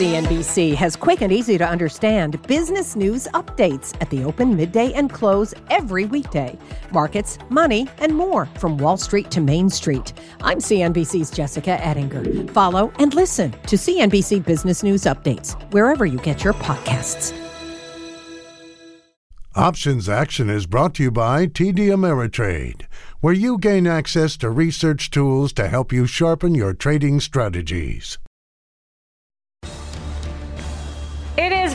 CNBC has quick and easy to understand business news updates at the open, midday, and close every weekday. Markets, money, and more from Wall Street to Main Street. I'm CNBC's Jessica Ettinger. Follow and listen to CNBC Business News Updates wherever you get your podcasts. Options Action is brought to you by TD Ameritrade, where you gain access to research tools to help you sharpen your trading strategies.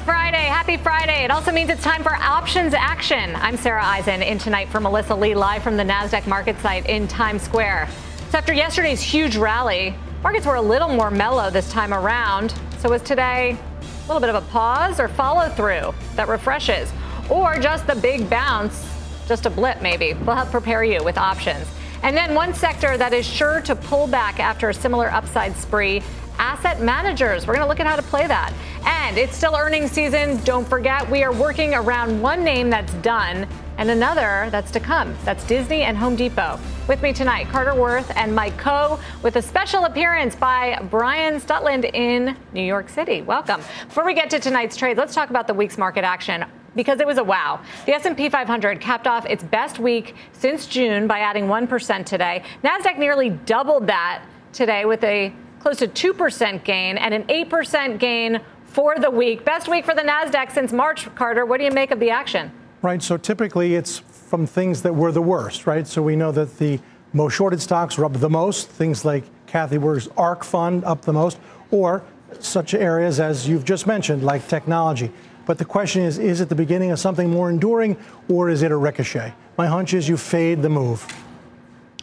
Friday. Happy Friday. It also means it's time for options action. I'm Sarah Eisen in tonight for Melissa Lee live from the NASDAQ market site in Times Square. So after yesterday's huge rally, markets were a little more mellow this time around. So was today a little bit of a pause or follow through that refreshes? or just the big bounce, just a blip maybe. We'll help prepare you with options. And then one sector that is sure to pull back after a similar upside spree asset managers. We're going to look at how to play that. And it's still earnings season. Don't forget, we are working around one name that's done and another that's to come. That's Disney and Home Depot. With me tonight, Carter Worth and Mike Khouw, with a special appearance by Brian Stutland in New York City. Welcome. Before we get to tonight's trade, let's talk about the week's market action because it was a wow. The S&P 500 capped off its best week since June by adding 1% today. Nasdaq nearly doubled that today with a close to 2% gain and an 8% gain for the week. Best week for the Nasdaq since March, Carter. What do you make of the action? Right, so typically it's from things that were the worst, right? So we know that the most shorted stocks were up the most, things like Cathie Wood's ARK fund up the most, or such areas as you've just mentioned, like technology. But the question is is it the beginning of something more enduring or is it a ricochet? My hunch is you fade the move.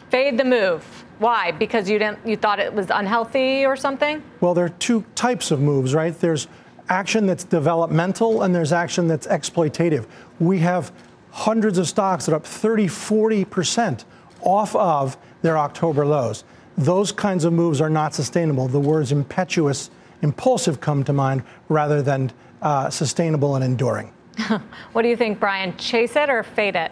Fade the move. Why? Because you didn't you thought it was unhealthy or something? Well, there are two types of moves, right? There's action that's developmental and there's action that's exploitative. We have hundreds of stocks that are up 30, 40% off of their October lows. Those kinds of moves are not sustainable. The words impetuous, impulsive come to mind rather than uh, sustainable and enduring. what do you think, Brian? Chase it or fade it?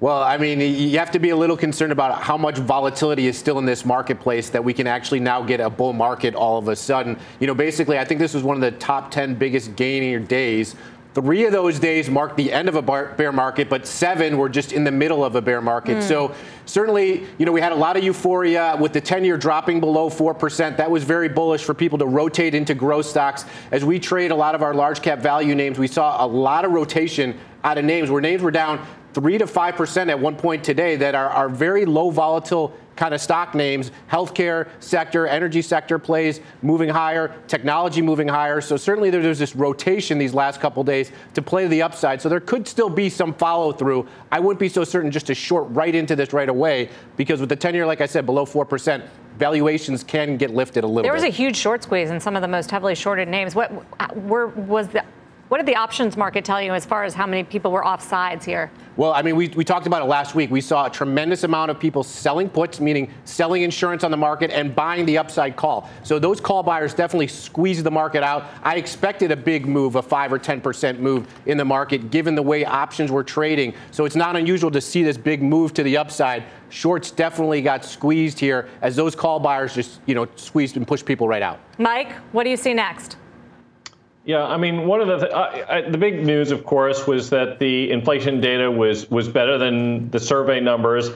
Well, I mean, you have to be a little concerned about how much volatility is still in this marketplace that we can actually now get a bull market all of a sudden. You know, basically, I think this was one of the top 10 biggest gaining days Three of those days marked the end of a bear market, but seven were just in the middle of a bear market. Mm. So certainly, you know, we had a lot of euphoria with the 10-year dropping below 4%. That was very bullish for people to rotate into growth stocks. As we trade a lot of our large cap value names, we saw a lot of rotation out of names where names were down 3 to 5% at one point today that are, are very low volatile kind of stock names, healthcare sector, energy sector plays moving higher, technology moving higher. So certainly there's this rotation these last couple days to play the upside. So there could still be some follow through. I wouldn't be so certain just to short right into this right away because with the 10 year, like I said, below 4%, valuations can get lifted a little bit. there was bit. a huge short squeeze in some of the most heavily shorted names. What were, was the what did the options market tell you as far as how many people were off sides here? Well, I mean, we, we talked about it last week. We saw a tremendous amount of people selling puts, meaning selling insurance on the market and buying the upside call. So those call buyers definitely squeezed the market out. I expected a big move, a 5 or 10% move in the market, given the way options were trading. So it's not unusual to see this big move to the upside. Shorts definitely got squeezed here as those call buyers just, you know, squeezed and pushed people right out. Mike, what do you see next? Yeah, I mean, one of the th- I, I, the big news, of course, was that the inflation data was was better than the survey numbers,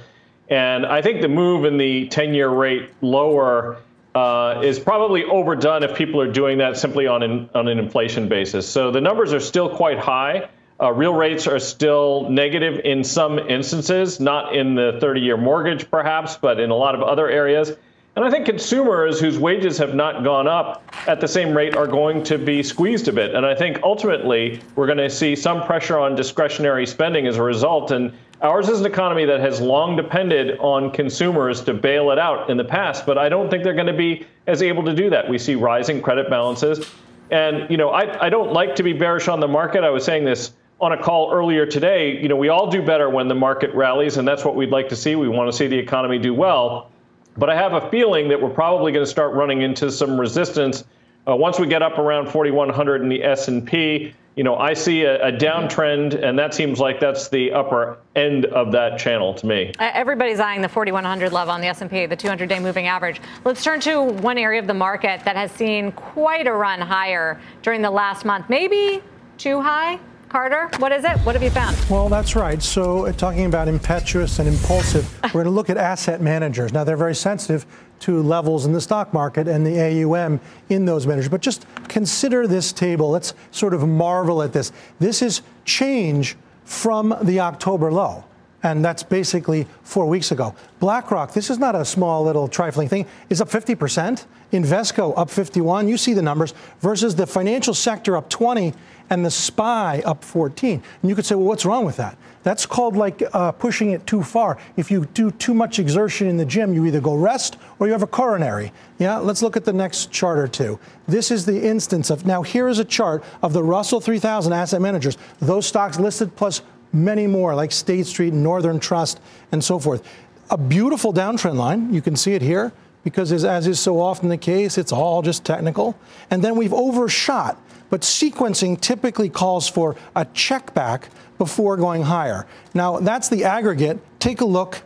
and I think the move in the 10-year rate lower uh, is probably overdone if people are doing that simply on an on an inflation basis. So the numbers are still quite high. Uh, real rates are still negative in some instances, not in the 30-year mortgage, perhaps, but in a lot of other areas. And I think consumers whose wages have not gone up at the same rate are going to be squeezed a bit. And I think ultimately we're going to see some pressure on discretionary spending as a result. And ours is an economy that has long depended on consumers to bail it out in the past, but I don't think they're going to be as able to do that. We see rising credit balances. And, you know, I, I don't like to be bearish on the market. I was saying this on a call earlier today. You know, we all do better when the market rallies, and that's what we'd like to see. We want to see the economy do well. But I have a feeling that we're probably going to start running into some resistance uh, once we get up around 4100 in the S&P you know, I see a, a, downtrend, and that seems like that's the upper end of that channel to me. Everybody's eyeing the 4,100 level on the S&P, the 200-day moving average. Let's turn to one area of the market that has seen quite a run higher during the last month. Maybe too high. Carter, what is it? What have you found? Well, that's right. So, uh, talking about impetuous and impulsive, we're going to look at asset managers. Now, they're very sensitive to levels in the stock market and the AUM in those managers. But just consider this table. Let's sort of marvel at this. This is change from the October low. And that's basically four weeks ago. BlackRock, this is not a small little trifling thing, is up 50%. Invesco up 51. You see the numbers versus the financial sector up 20 and the SPY up 14. And you could say, well, what's wrong with that? That's called like uh, pushing it too far. If you do too much exertion in the gym, you either go rest or you have a coronary. Yeah, let's look at the next chart or two. This is the instance of now. Here is a chart of the Russell 3000 asset managers. Those stocks listed plus many more, like State Street, Northern Trust, and so forth. A beautiful downtrend line. You can see it here because, as is so often the case, it's all just technical. And then we've overshot. But sequencing typically calls for a check back before going higher. Now, that's the aggregate. Take a look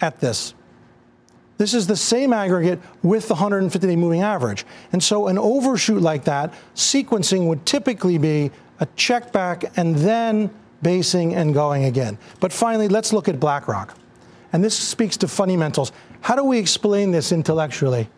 at this. This is the same aggregate with the 150 day moving average. And so, an overshoot like that, sequencing would typically be a check back and then basing and going again. But finally, let's look at BlackRock. And this speaks to fundamentals. How do we explain this intellectually?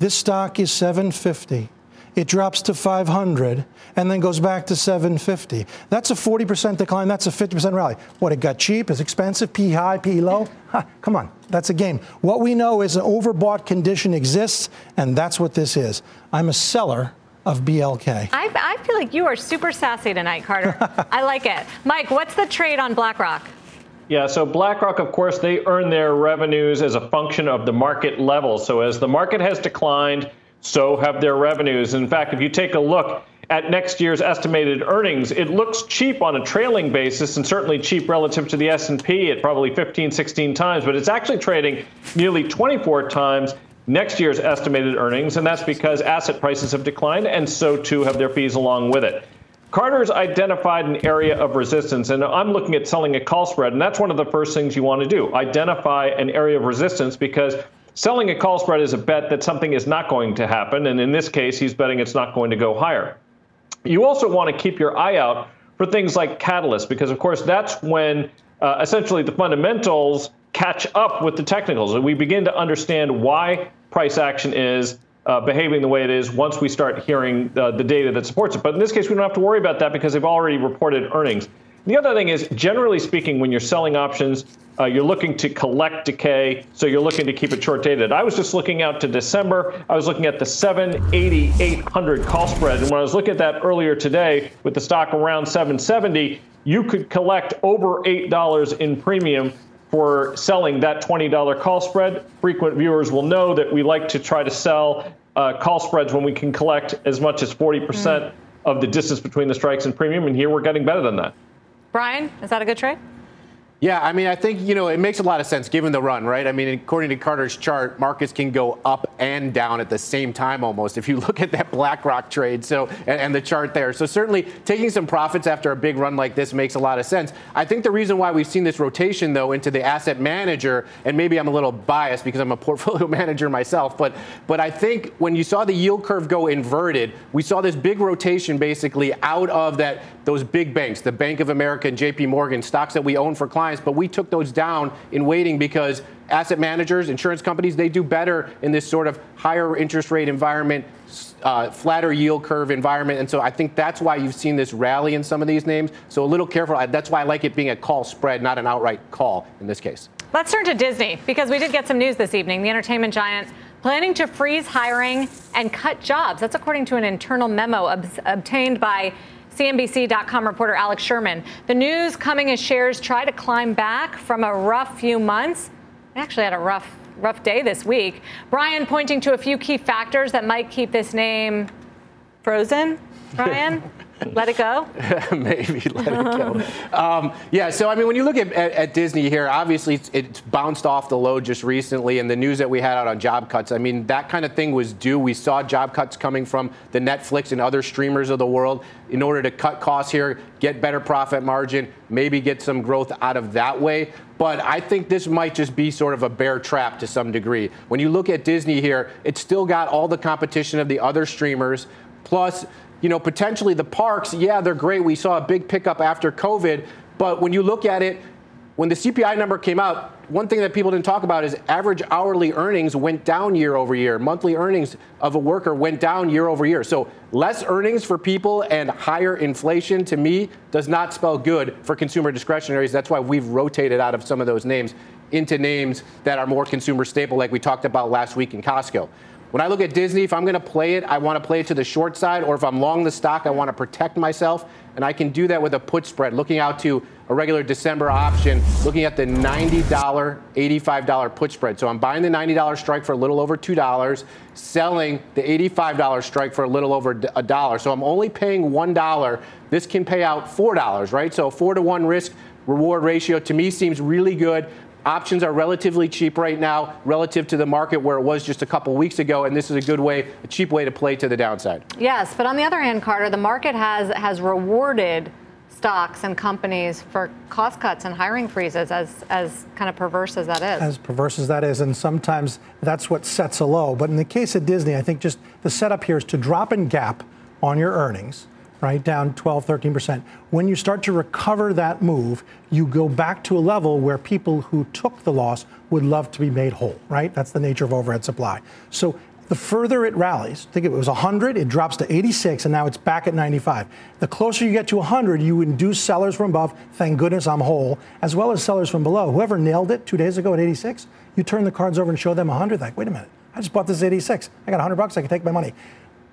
This stock is 750. It drops to 500 and then goes back to 750. That's a 40% decline. That's a 50% rally. What, it got cheap? It's expensive? P high, P low? Ha, come on, that's a game. What we know is an overbought condition exists, and that's what this is. I'm a seller of BLK. I, I feel like you are super sassy tonight, Carter. I like it. Mike, what's the trade on BlackRock? Yeah, so BlackRock, of course, they earn their revenues as a function of the market level. So as the market has declined, so have their revenues. In fact, if you take a look at next year's estimated earnings, it looks cheap on a trailing basis and certainly cheap relative to the S&P at probably 15, 16 times, but it's actually trading nearly 24 times next year's estimated earnings, and that's because asset prices have declined and so too have their fees along with it. Carter's identified an area of resistance, and I'm looking at selling a call spread, and that's one of the first things you want to do. Identify an area of resistance because selling a call spread is a bet that something is not going to happen, and in this case, he's betting it's not going to go higher. You also want to keep your eye out for things like catalysts, because of course that's when uh, essentially the fundamentals catch up with the technicals, and we begin to understand why price action is uh, behaving the way it is once we start hearing uh, the data that supports it. But in this case, we don't have to worry about that because they've already reported earnings. The other thing is, generally speaking, when you're selling options, uh, you're looking to collect decay, so you're looking to keep it short dated. I was just looking out to December. I was looking at the 780, 800 call spread. And when I was looking at that earlier today with the stock around 770, you could collect over $8 in premium for selling that $20 call spread. Frequent viewers will know that we like to try to sell uh, call spreads when we can collect as much as 40% mm. of the distance between the strikes and premium, and here we're getting better than that. Brian, is that a good trade? Yeah, I mean, I think, you know, it makes a lot of sense given the run, right? I mean, according to Carter's chart, markets can go up and down at the same time almost if you look at that BlackRock trade so and, and, the chart there. So certainly taking some profits after a big run like this makes a lot of sense. I think the reason why we've seen this rotation though into the asset manager, and maybe I'm a little biased because I'm a portfolio manager myself, but but I think when you saw the yield curve go inverted, we saw this big rotation basically out of that those big banks, the Bank of America and JP Morgan stocks that we own for clients clients, but we took those down in weighting because asset managers, insurance companies, they do better in this sort of higher interest rate environment, uh, flatter yield curve environment. And so I think that's why you've seen this rally in some of these names. So a little careful. That's why I like it being a call spread, not an outright call in this case. Let's turn to Disney because we did get some news this evening. The entertainment giant planning to freeze hiring and cut jobs. That's according to an internal memo ob- obtained by CNBC.com reporter Alex Sherman. The news coming as shares try to climb back from a rough few months. They actually had a rough, rough day this week. Brian pointing to a few key factors that might keep this name frozen. Brian? let it go? Maybe let it go. Um, yeah, so I mean, when you look at, at, at Disney here, obviously it's, it's, bounced off the low just recently, and the news that we had out on job cuts, I mean, that kind of thing was due. We saw job cuts coming from the Netflix and other streamers of the world in order to cut costs here, get better profit margin, maybe get some growth out of that way. But I think this might just be sort of a bear trap to some degree. When you look at Disney here, it's still got all the competition of the other streamers, plus you know, potentially the parks, yeah, they're great. We saw a big pickup after COVID. But when you look at it, when the CPI number came out, one thing that people didn't talk about is average hourly earnings went down year over year. Monthly earnings of a worker went down year over year. So less earnings for people and higher inflation to me does not spell good for consumer discretionaries. That's why we've rotated out of some of those names into names that are more consumer staple, like we talked about last week in Costco. When I look at Disney, if I'm going to play it, I want to play it to the short side, or if I'm long the stock, I want to protect myself. And I can do that with a put spread, looking out to a regular December option, looking at the $90, $85 put spread. So I'm buying the $90 strike for a little over $2, selling the $85 strike for a little over a dollar. So I'm only paying $1. This can pay out $4, right? So 4 to 1 risk reward ratio to me seems really good. Options are relatively cheap right now relative to the market where it was just a couple weeks ago, and this is a good way, a cheap way to play to the downside. Yes, but on the other hand, Carter, the market has has rewarded stocks and companies for cost cuts and hiring freezes as as kind of perverse as that is. As perverse as that is, and sometimes that's what sets a low. But in the case of Disney, I think just the setup here is to drop in gap on your earnings right? Down 12, 13%. When you start to recover that move, you go back to a level where people who took the loss would love to be made whole, right? That's the nature of overhead supply. So the further it rallies, think it was 100, it drops to 86, and now it's back at 95. The closer you get to 100, you induce sellers from above, thank goodness I'm whole, as well as sellers from below. Whoever nailed it two days ago at 86, you turn the cards over and show them 100, like, wait a minute, I just bought this at 86. I got 100 bucks, I can take my money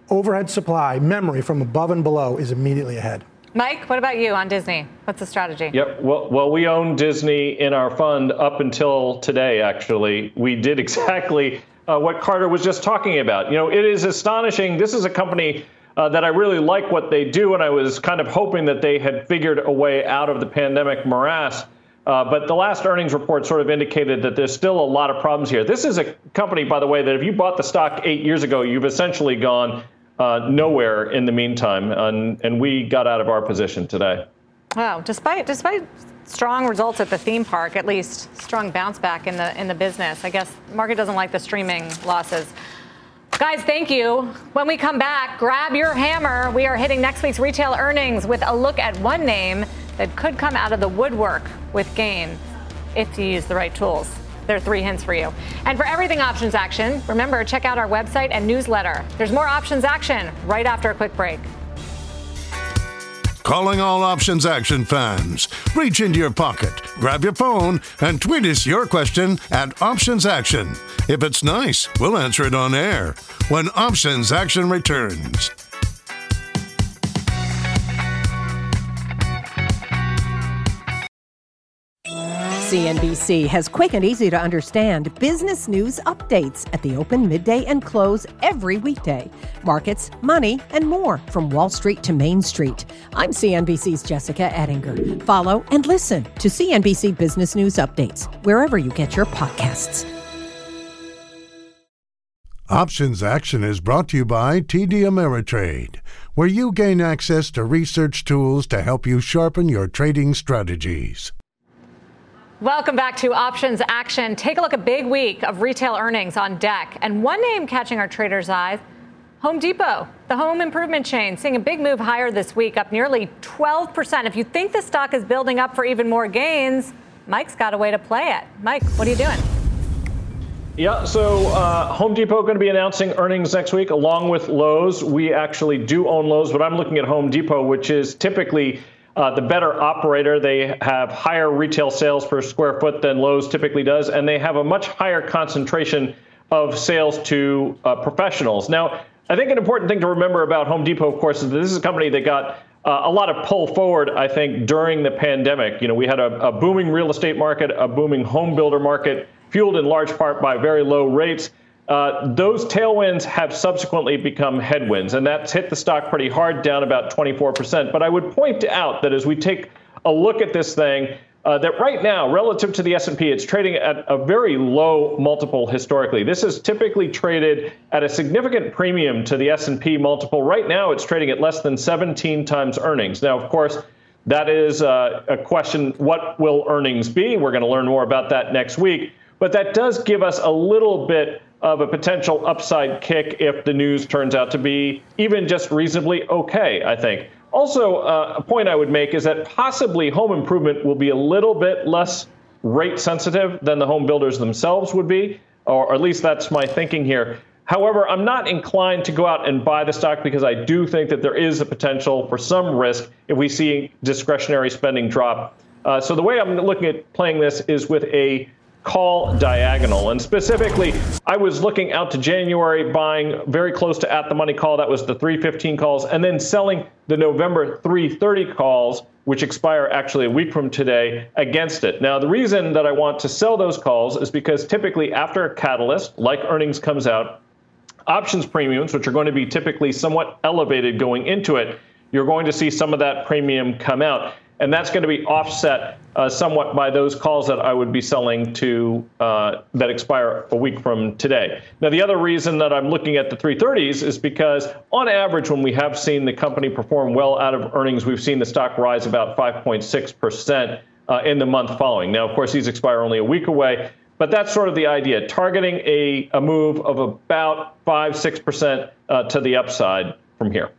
overhead supply, memory from above and below is immediately ahead. Mike, what about you on Disney? What's the strategy? Yep. Well, well, we own Disney in our fund up until today. Actually, we did exactly uh, what Carter was just talking about. You know, it is astonishing. This is a company uh, that I really like what they do, and I was kind of hoping that they had figured a way out of the pandemic morass. Uh, but the last earnings report sort of indicated that there's still a lot of problems here. This is a company, by the way, that if you bought the stock eight years ago, you've essentially gone uh, nowhere in the meantime, and, and we got out of our position today. Wow, despite despite strong results at the theme park, at least strong bounce back in the in the business. I guess market doesn't like the streaming losses. Guys, thank you. When we come back, grab your hammer. We are hitting next week's retail earnings with a look at one name that could come out of the woodwork with gain if you use the right tools. There are three hints for you. And for everything options action, remember, check out our website and newsletter. There's more options action right after a quick break. Calling all options action fans. Reach into your pocket, grab your phone, and tweet us your question at Options Action. If it's nice, we'll answer it on air when Options Action returns. CNBC has quick and easy to understand business news updates at the open, midday, and close every weekday. Markets, money, and more from Wall Street to Main Street. I'm CNBC's Jessica Ettinger. Follow and listen to CNBC Business News Updates wherever you get your podcasts. Options Action is brought to you by TD Ameritrade, where you gain access to research tools to help you sharpen your trading strategies. Welcome back to Options Action. Take a look at a big week of retail earnings on deck. And one name catching our traders' eyes Home Depot, the home improvement chain, seeing a big move higher this week, up nearly 12%. If you think the stock is building up for even more gains, Mike's got a way to play it. Mike, what are you doing? Yeah, so uh, Home Depot going to be announcing earnings next week along with Lowe's. We actually do own Lowe's, but I'm looking at Home Depot, which is typically uh, the better operator. They have higher retail sales per square foot than Lowe's typically does, and they have a much higher concentration of sales to uh, professionals. Now, I think an important thing to remember about Home Depot, of course, is that this is a company that got uh, a lot of pull forward, I think, during the pandemic. You know, we had a, a booming real estate market, a booming home builder market, fueled in large part by very low rates. Uh, those tailwinds have subsequently become headwinds, and that's hit the stock pretty hard, down about 24%. But I would point out that as we take a look at this thing, uh, that right now, relative to the S&P, it's trading at a very low multiple historically. This is typically traded at a significant premium to the S&P multiple. Right now, it's trading at less than 17 times earnings. Now, of course, that is uh, a question: What will earnings be? We're going to learn more about that next week. But that does give us a little bit of a potential upside kick if the news turns out to be even just reasonably okay. I think. Also, uh, a point I would make is that possibly home improvement will be a little bit less rate sensitive than the home builders themselves would be, or at least that's my thinking here. However, I'm not inclined to go out and buy the stock because I do think that there is a potential for some risk if we see discretionary spending drop. Uh, so the way I'm looking at playing this is with a call diagonal. And specifically, I was looking out to January, buying very close to at the money call. That was the 315 calls, and then selling the November 330 calls, which expire actually a week from today, against it. Now, the reason that I want to sell those calls is because typically after a catalyst, like earnings comes out, options premiums, which are going to be typically somewhat elevated going into it, you're going to see some of that premium come out and that's going to be offset uh, somewhat by those calls that I would be selling to uh, that expire a week from today. Now, the other reason that I'm looking at the 330s is because, on average, when we have seen the company perform well out of earnings, we've seen the stock rise about 5.6 percent uh, in the month following. Now, of course, these expire only a week away. But that's sort of the idea, targeting a, a move of about 5 6% uh, to the upside from here.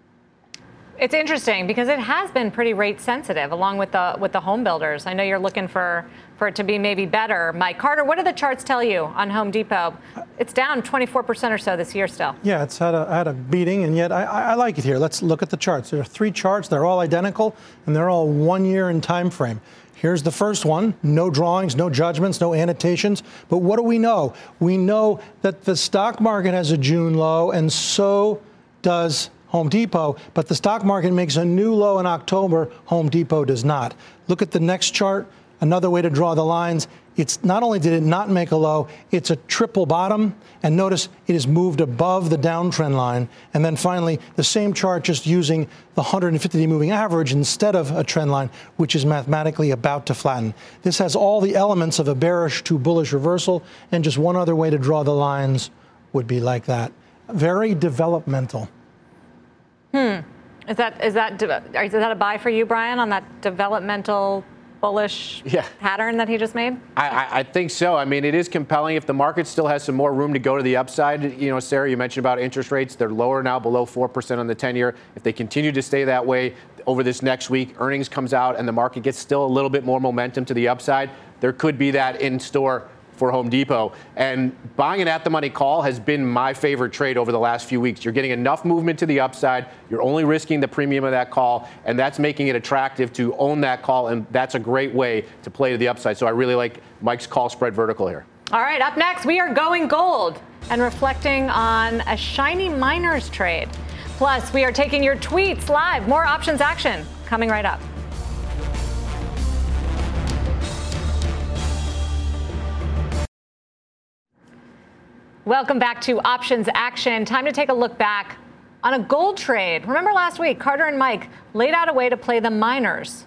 It's interesting because it has been pretty rate sensitive along with the with the home builders. I know you're looking for for it to be maybe better. Mike Carter, what do the charts tell you on Home Depot? It's down 24% or so this year still. Yeah, it's had a, had a beating, and yet I, I like it here. Let's look at the charts. There are three charts. They're all identical, and they're all one year in time frame. Here's the first one no drawings, no judgments, no annotations. But what do we know? We know that the stock market has a June low, and so does Home Depot, but the stock market makes a new low in October. Home Depot does not. Look at the next chart. Another way to draw the lines. It's not only did it not make a low, it's a triple bottom. And notice it has moved above the downtrend line. And then finally, the same chart just using the 150 day moving average instead of a trend line, which is mathematically about to flatten. This has all the elements of a bearish to bullish reversal. And just one other way to draw the lines would be like that. Very developmental. Hmm. Is that is that is that a buy for you, Brian, on that developmental bullish yeah. pattern that he just made? I, I, think so. I mean, it is compelling. If the market still has some more room to go to the upside, you know, Sarah, you mentioned about interest rates. They're lower now, below 4% on the 10 year. If they continue to stay that way over this next week, earnings comes out and the market gets still a little bit more momentum to the upside, there could be that in store for Home Depot. And buying an at the money call has been my favorite trade over the last few weeks. You're getting enough movement to the upside, you're only risking the premium of that call, and that's making it attractive to own that call. And that's a great way to play to the upside. So I really like Mike's call spread vertical here. All right, up next, we are going gold and reflecting on a shiny miners trade. Plus, we are taking your tweets live. More options action coming right up. Welcome back to Options Action. Time to take a look back on a gold trade. Remember last week, Carter and Mike laid out a way to play the miners.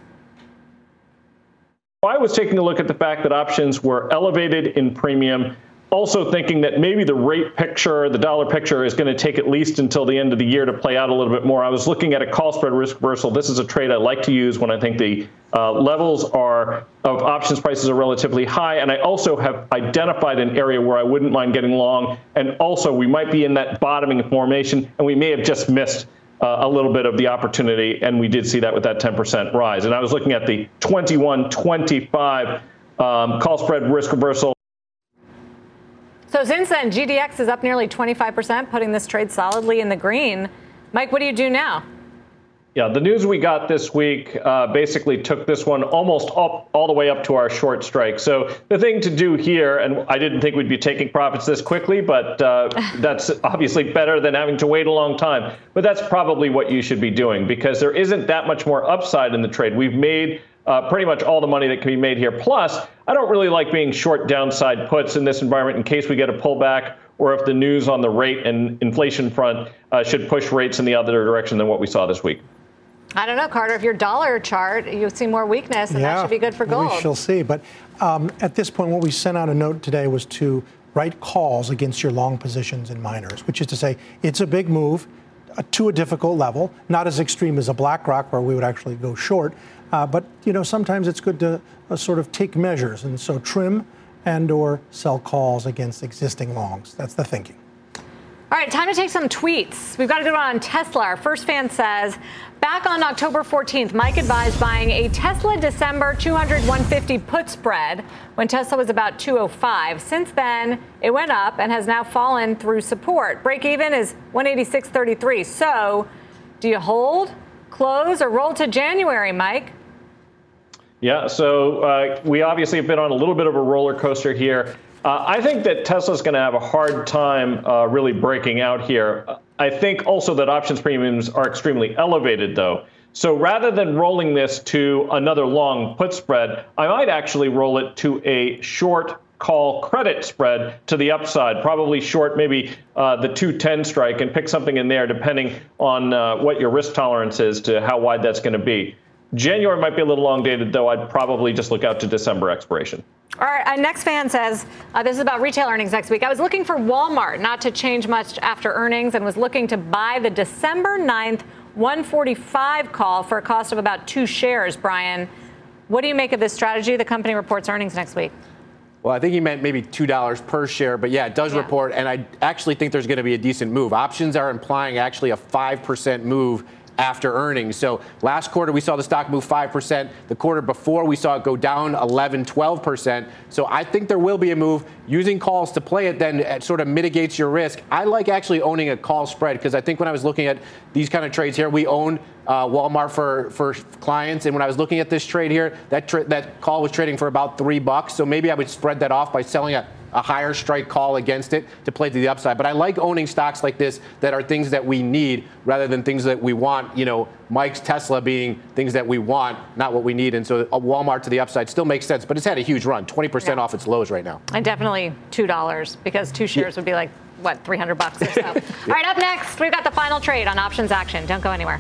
I was taking a look at the fact that options were elevated in premium also thinking that maybe the rate picture, the dollar picture, is going to take at least until the end of the year to play out a little bit more. I was looking at a call spread risk reversal. This is a trade I like to use when I think the uh, levels are of options prices are relatively high, and I also have identified an area where I wouldn't mind getting long. And also, we might be in that bottoming formation, and we may have just missed. Uh, a little bit of the opportunity, and we did see that with that 10% rise. And I was looking at the 21.25 um, call spread risk reversal. So since then, GDX is up nearly 25%, putting this trade solidly in the green. Mike, what do you do now? Yeah, the news we got this week uh, basically took this one almost up all the way up to our short strike. So the thing to do here, and I didn't think we'd be taking profits this quickly, but uh, that's obviously better than having to wait a long time. But that's probably what you should be doing because there isn't that much more upside in the trade. We've made uh, pretty much all the money that can be made here. Plus, I don't really like being short downside puts in this environment in case we get a pullback or if the news on the rate and inflation front uh, should push rates in the other direction than what we saw this week. I don't know, Carter. If your dollar chart, you see more weakness, and yeah, that should be good for gold. We shall see. But um, at this point, what we sent out a note today was to write calls against your long positions in miners, which is to say, it's a big move uh, to a difficult level, not as extreme as a BlackRock where we would actually go short. Uh, but you know, sometimes it's good to uh, sort of take measures, and so trim and or sell calls against existing longs. That's the thinking. All right, time to take some tweets. We've got a good one on Tesla. Our first fan says, back on October 14th, Mike advised buying a Tesla December 200 150 put spread when Tesla was about 205. Since then, it went up and has now fallen through support. Break even is 186.33. So, do you hold, close, or roll to January, Mike? Yeah, so uh, we obviously have been on a little bit of a roller coaster here. Uh, I think that Tesla's going to have a hard time uh, really breaking out here. I think also that options premiums are extremely elevated, though. So rather than rolling this to another long put spread, I might actually roll it to a short call credit spread to the upside, probably short maybe uh, the 210 strike and pick something in there depending on uh, what your risk tolerance is to how wide that's going to be. January might be a little long dated, though. I'd probably just look out to December expiration. All right, our next fan says uh, this is about retail earnings next week. I was looking for Walmart not to change much after earnings and was looking to buy the December 9th 145 call for a cost of about two shares. Brian, what do you make of this strategy? The company reports earnings next week. Well, I think he meant maybe $2 per share, but yeah, it does yeah. report, and I actually think there's going to be a decent move. Options are implying actually a 5% move after earnings. So last quarter, we saw the stock move 5%. The quarter before, we saw it go down 11, 12%. So I think there will be a move. Using calls to play it then it sort of mitigates your risk. I like actually owning a call spread because I think when I was looking at these kind of trades here, we own uh, Walmart for, for clients. And when I was looking at this trade here, that, tra- that call was trading for about three bucks. So maybe I would spread that off by selling a a higher strike call against it to play to the upside. But I like owning stocks like this that are things that we need rather than things that we want. You know, Mike's Tesla being things that we want, not what we need. And so a Walmart to the upside still makes sense, but it's had a huge run, 20% yeah. off its lows right now. And definitely $2 because two shares yeah. would be like, what, 300 bucks or so. yeah. All right, up next, we've got the final trade on options action. Don't go anywhere.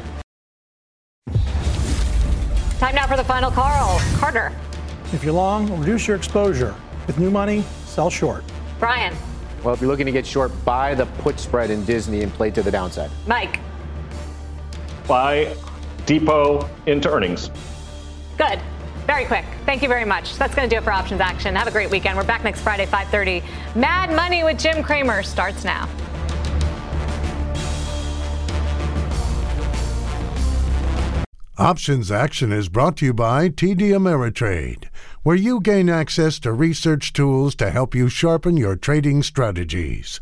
Time now for the final call. Carter. If you're long, reduce your exposure. With new money, sell short. Brian. Well, if you're looking to get short, buy the put spread in Disney and play to the downside. Mike. Buy Depot into earnings. Good. Very quick. Thank you very much. That's going to do it for Options Action. Have a great weekend. We're back next Friday, 5:30. Mad Money with Jim Cramer starts now. Options Action is brought to you by TD Ameritrade where you gain access to research tools to help you sharpen your trading strategies.